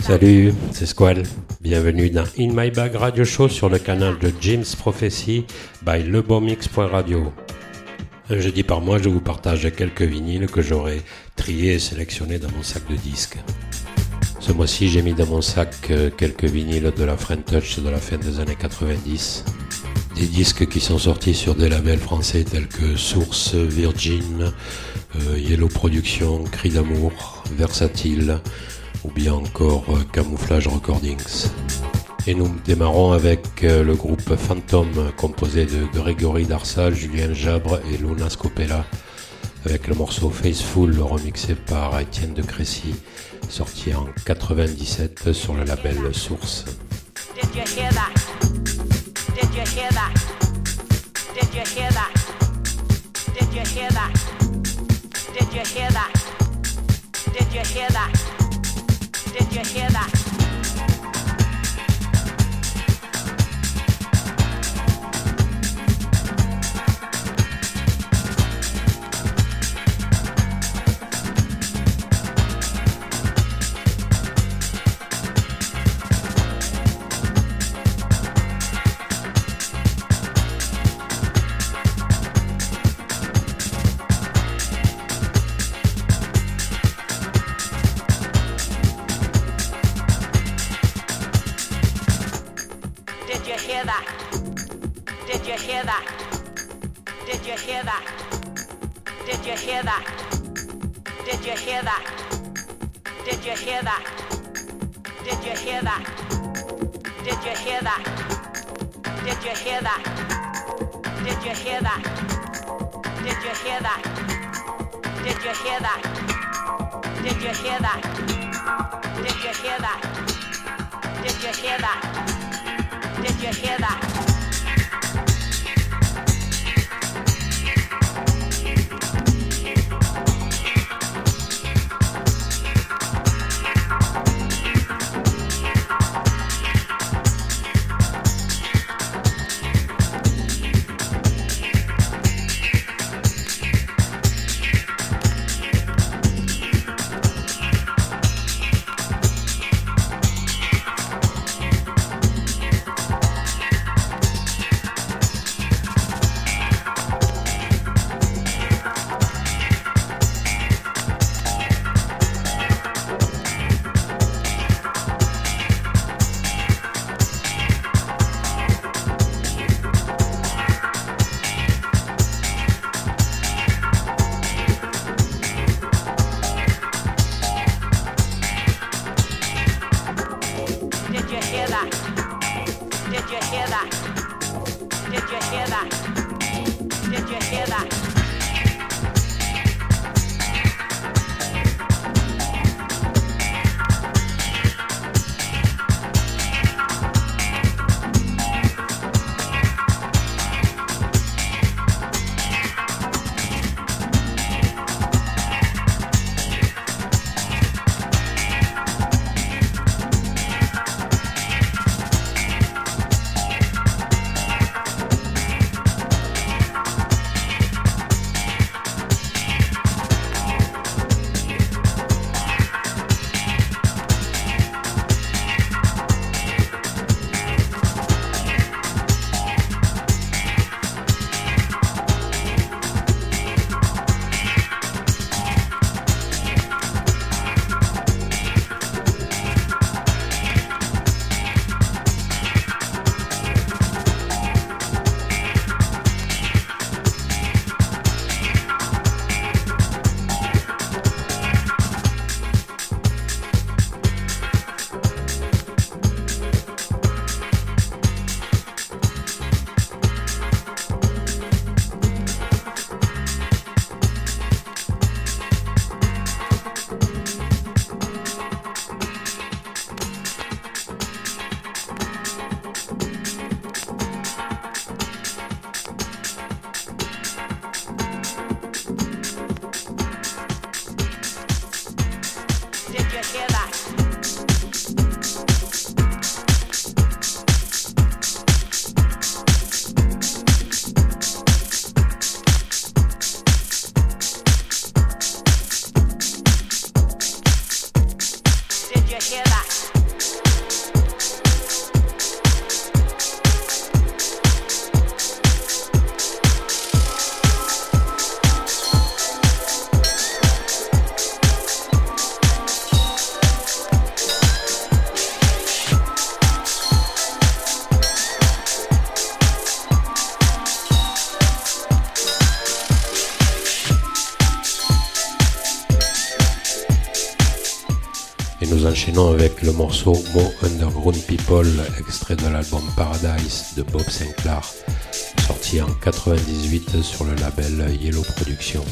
Salut, c'est Squall. Bienvenue dans In My Bag Radio Show sur le canal de Jim's Prophecy by lebomix.radio. Un jeudi par mois, je vous partage quelques vinyles que j'aurai triés et sélectionnés dans mon sac de disques. Ce mois-ci, j'ai mis dans mon sac euh, quelques vinyles de la French Touch de la fin des années 90. Des disques qui sont sortis sur des labels français tels que Source, Virgin, euh, Yellow Production, Cri d'amour, Versatile, ou bien encore euh, Camouflage Recordings. Et nous démarrons avec euh, le groupe Phantom composé de Grégory Darsal, Julien Jabre et Luna Scopella avec le morceau Faceful remixé par Étienne de Crécy sorti en 97 sur le label Source. Did you hear that? nous Did you hear that? Did you hear that? Did you hear that? Did you hear that? Did you hear that? Did you hear that? Did you hear that? Did you hear that? Did you hear that? Did you hear that? Did you hear that? Did you hear that? Did you hear that? Did you hear that? Did you hear that? Did you hear that? Enchaînons avec le morceau Mo Underground People, extrait de l'album Paradise de Bob Sinclair, sorti en 98 sur le label Yellow Productions.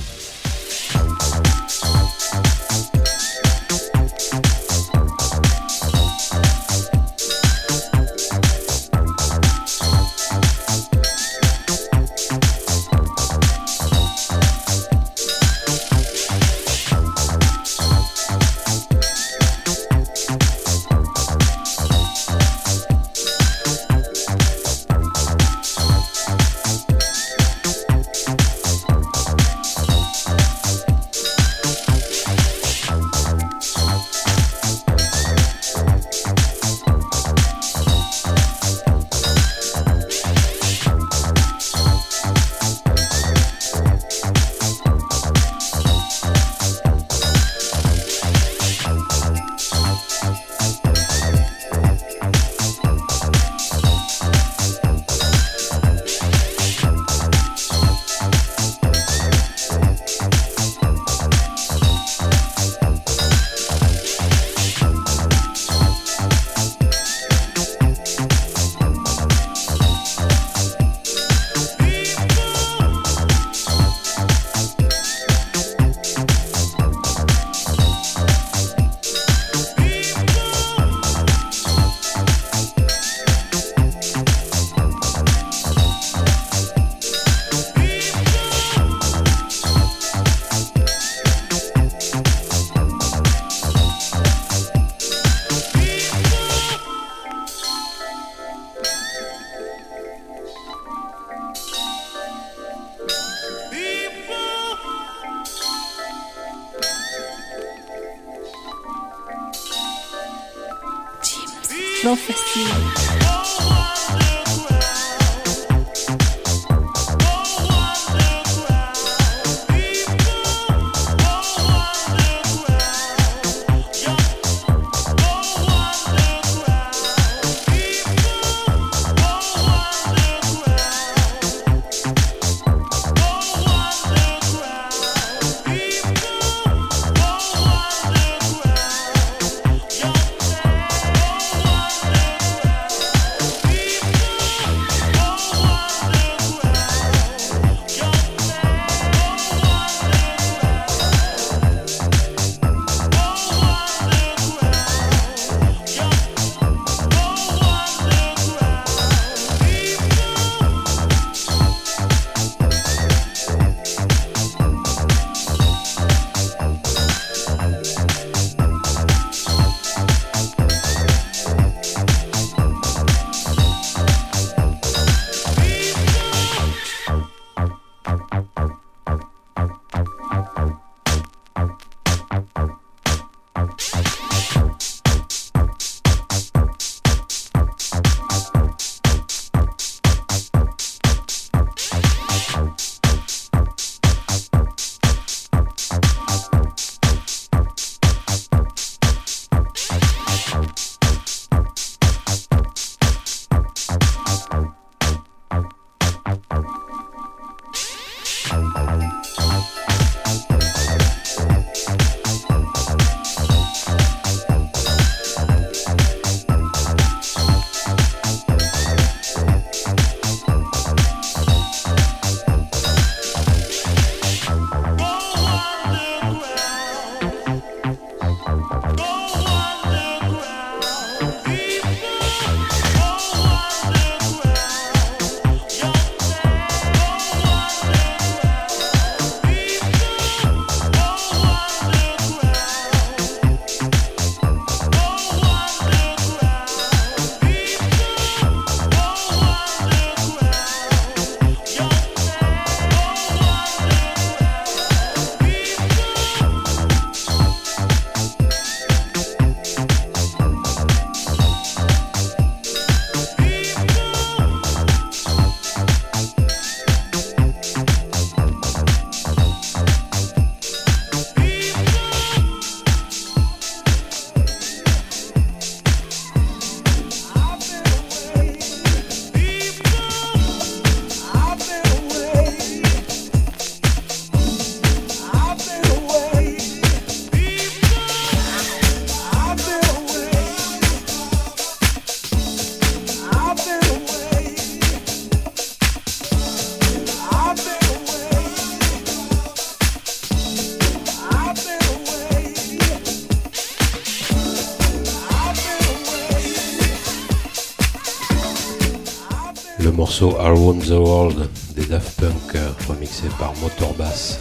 Morceau Around the World des Daft Punk remixé par Motorbass,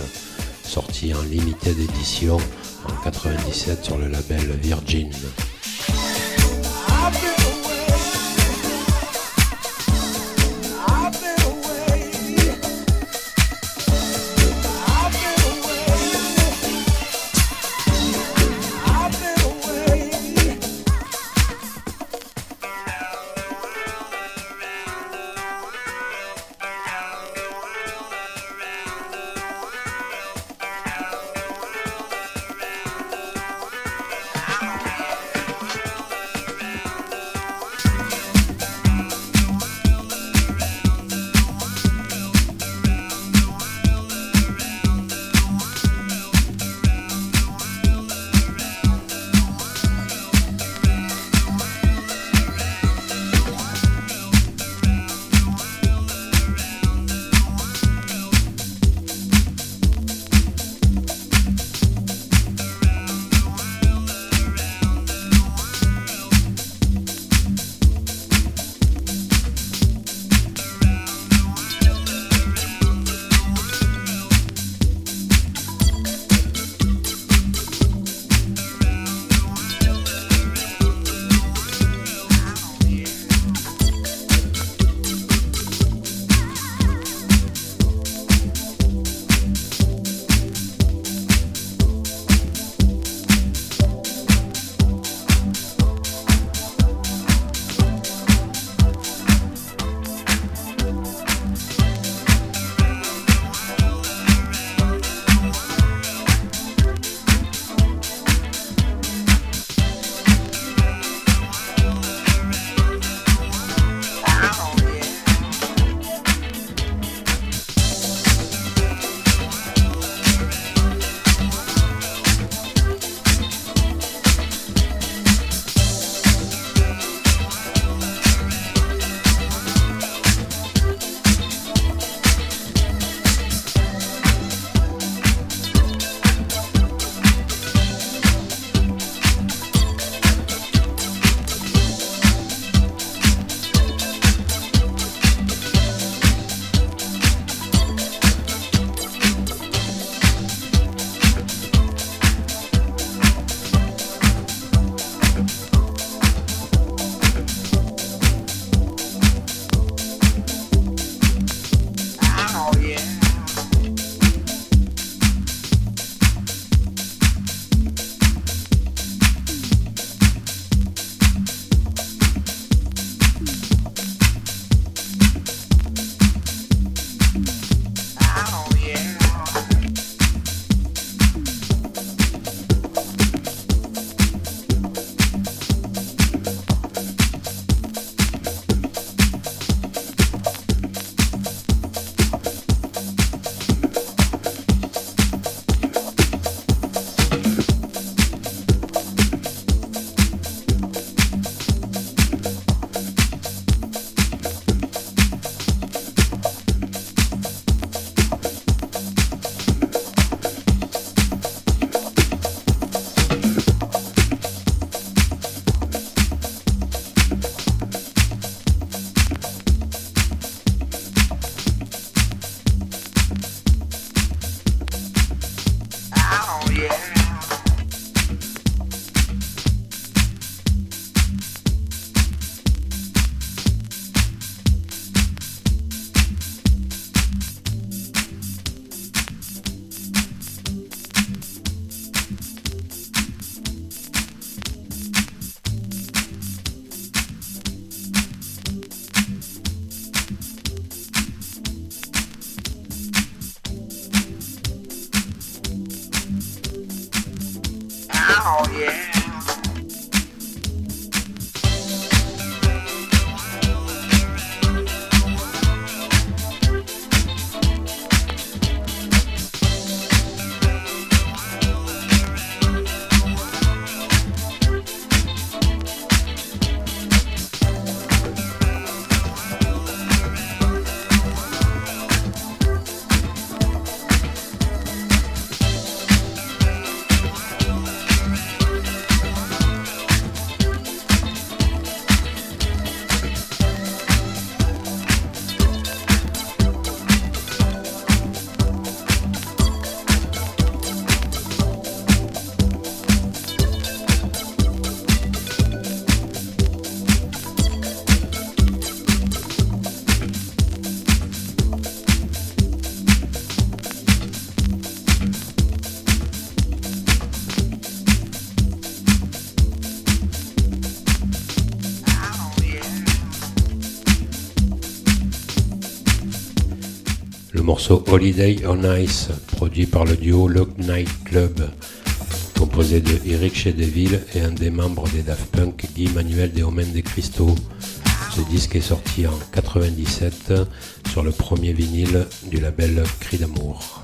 sorti en limited édition en 97 sur le label Virgin. Yeah. Morceau Holiday on Ice, produit par le duo Lock Night Club, composé de Eric Chedeville et un des membres des Daft Punk, Guy Manuel Deomen des Cristaux. Ce disque est sorti en 97 sur le premier vinyle du label Cri d'amour.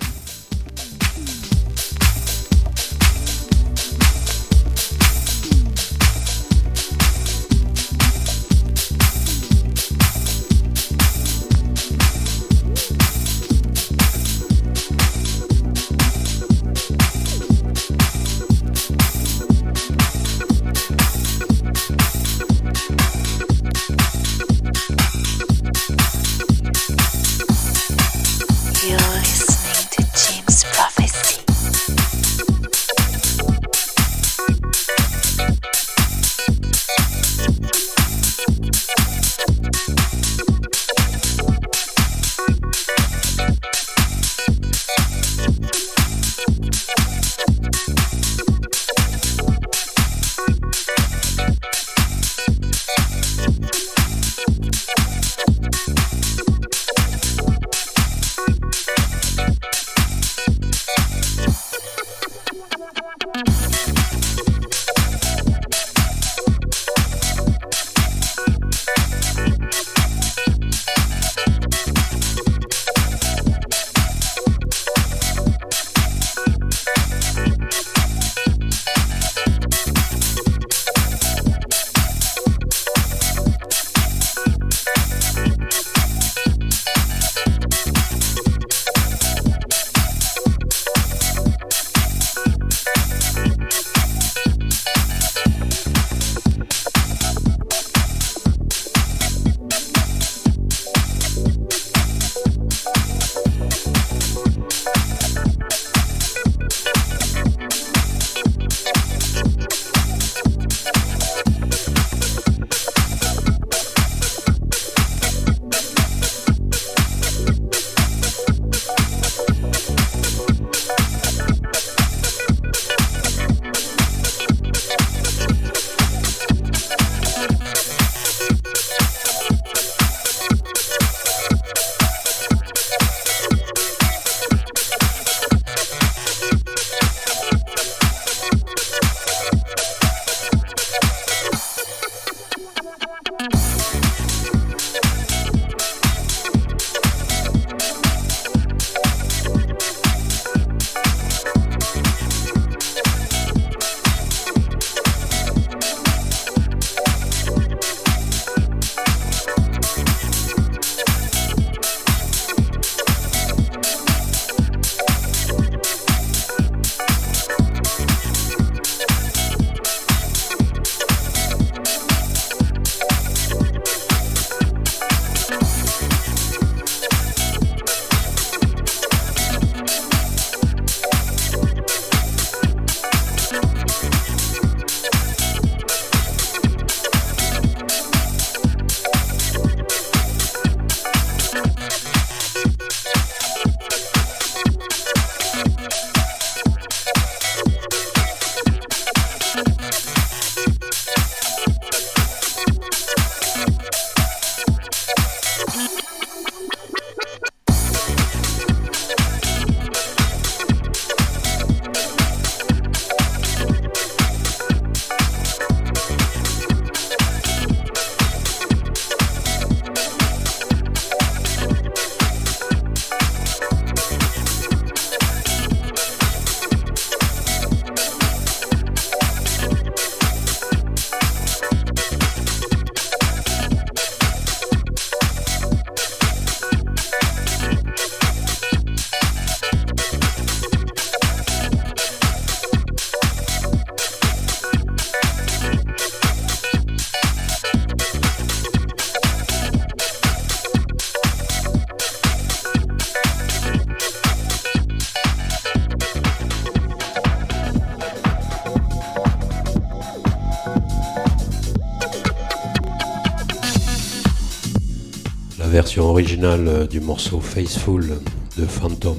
Version originale euh, du morceau Faceful de Phantom,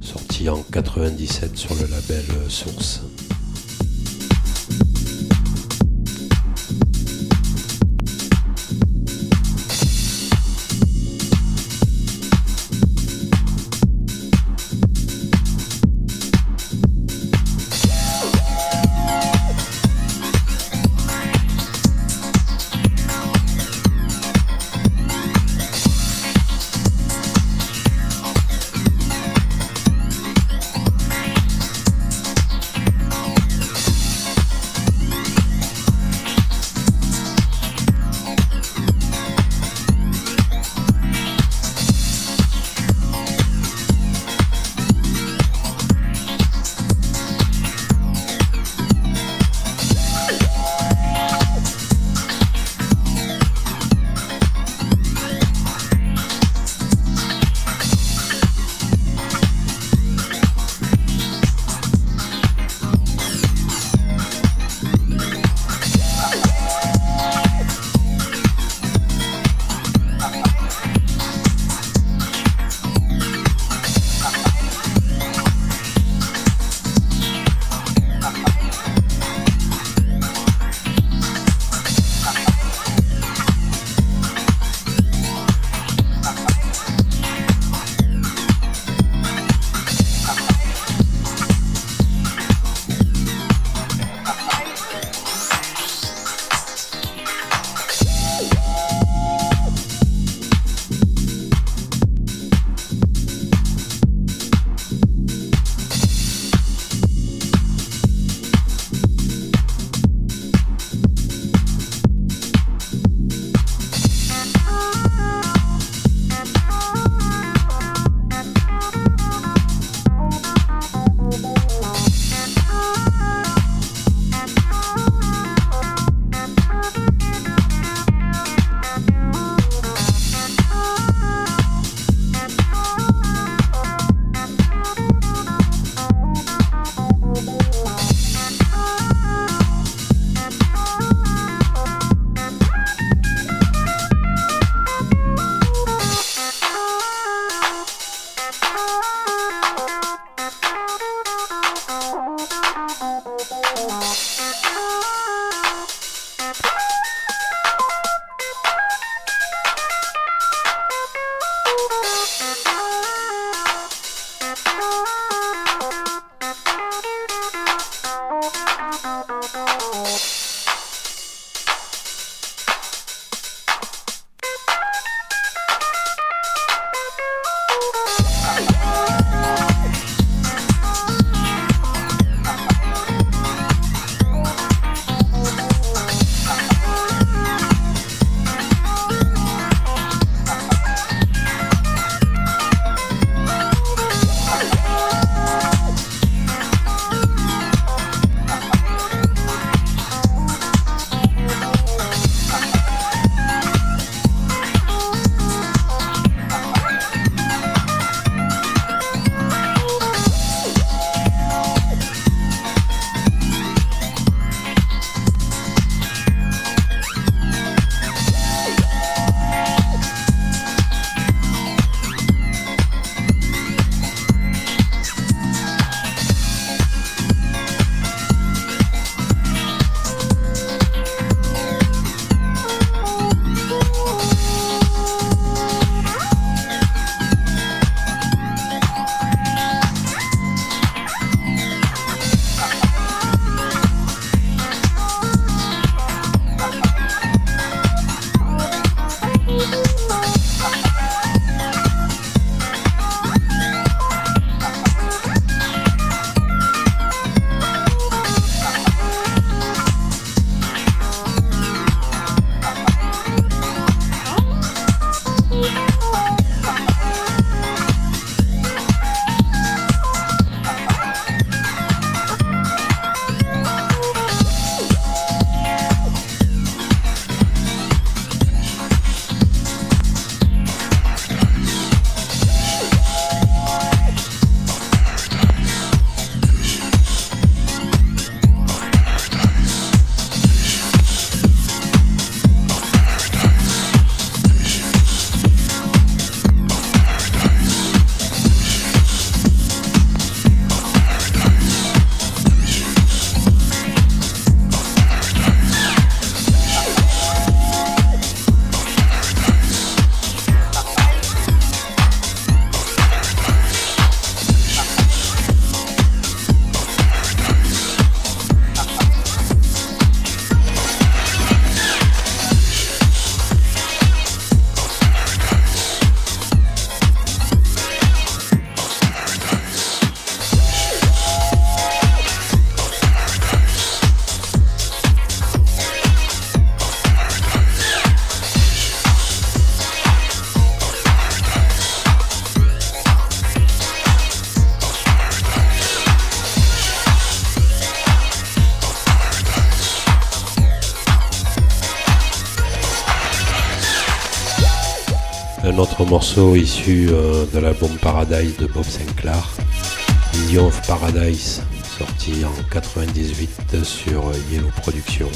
sorti en 97 sur le label euh, Source. Morceau issu euh, de l'album Paradise de Bob Sinclair, Vision of Paradise, sorti en 98 sur Yellow Productions.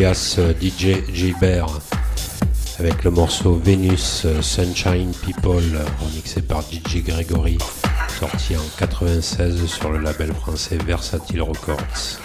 Euh, DJ Gilbert, avec le morceau Venus euh, Sunshine People, remixé par DJ Gregory, sorti en 96 sur le label français Versatile Records.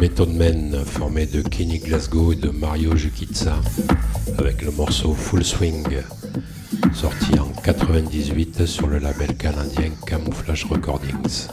Method Men formé de Kenny Glasgow et de Mario Jukitsa avec le morceau Full Swing sorti en 98 sur le label canadien Camouflage Recordings.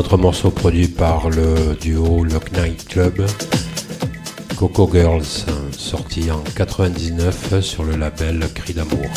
Autre morceau produit par le duo Lock Night Club, Coco Girls, sorti en 99 sur le label Cri d'amour.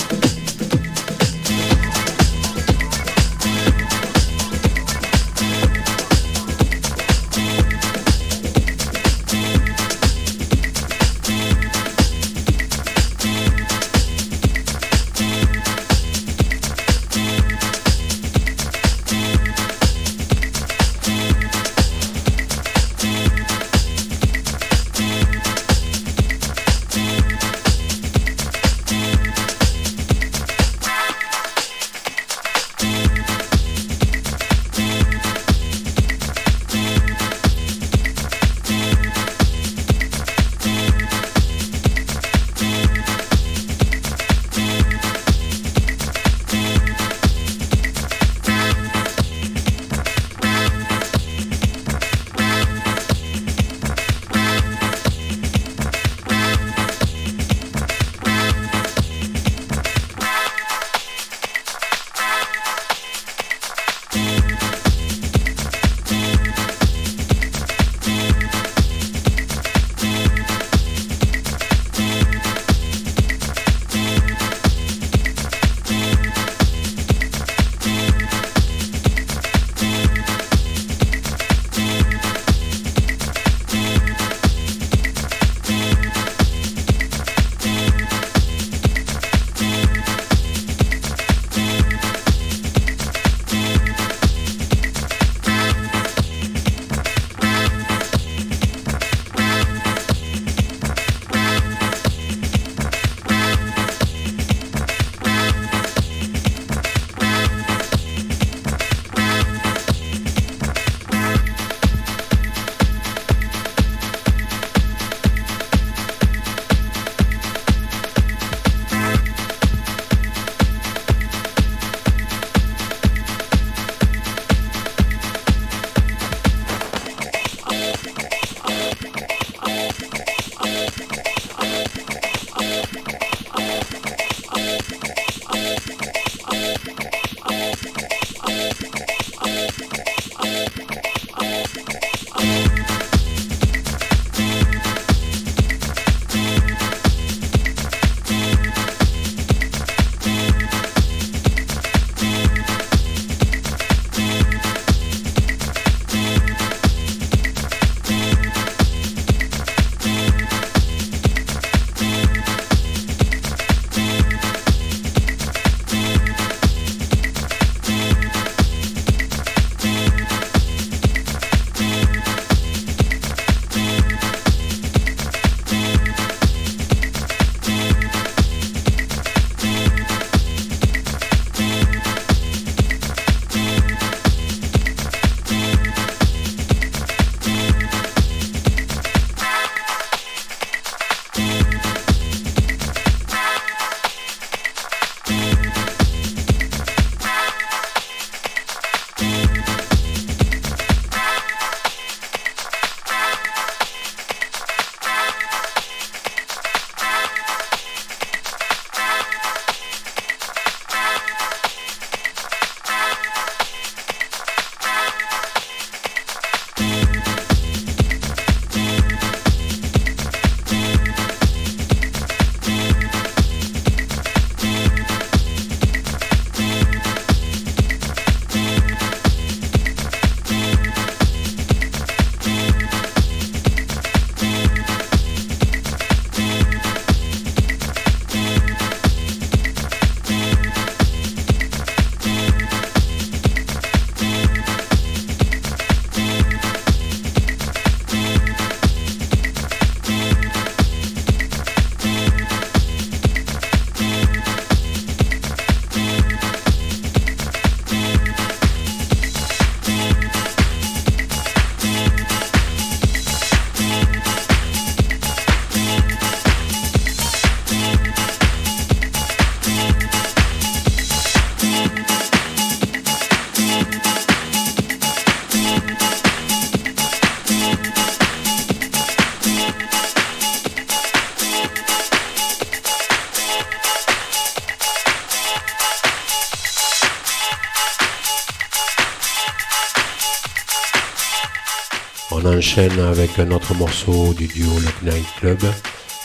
Enchaîne avec un autre morceau du duo Lock Night Club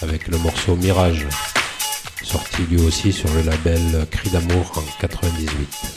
avec le morceau Mirage, sorti lui aussi sur le label Cri d'amour en 98.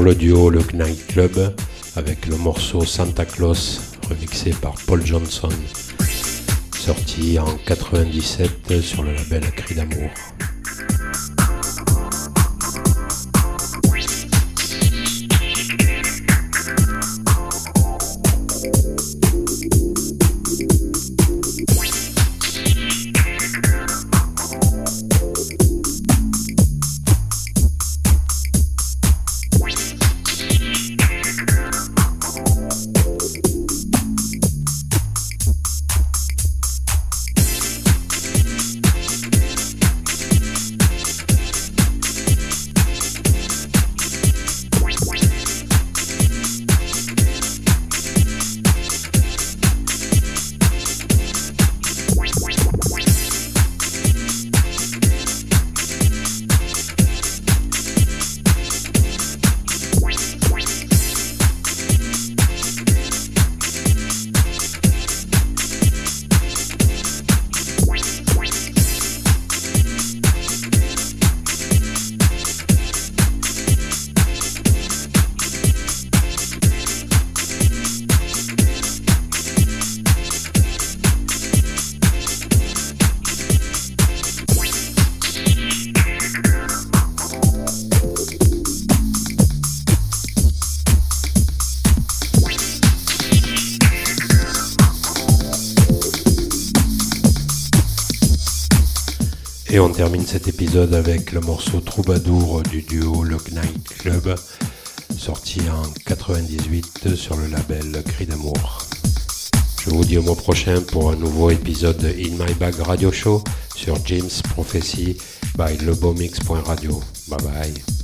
Toujours le duo Le Night Club avec le morceau Santa Claus remixé par Paul Johnson, sorti en 97 sur le label Cri d'amour. Et on termine cet épisode avec le morceau Troubadour du duo Le Night Club, sorti en 98 sur le label Cri d'amour. Je vous dis au mois prochain pour un nouveau épisode de In My Bag Radio Show sur James Prophecy by lebomix.radio. Bye bye.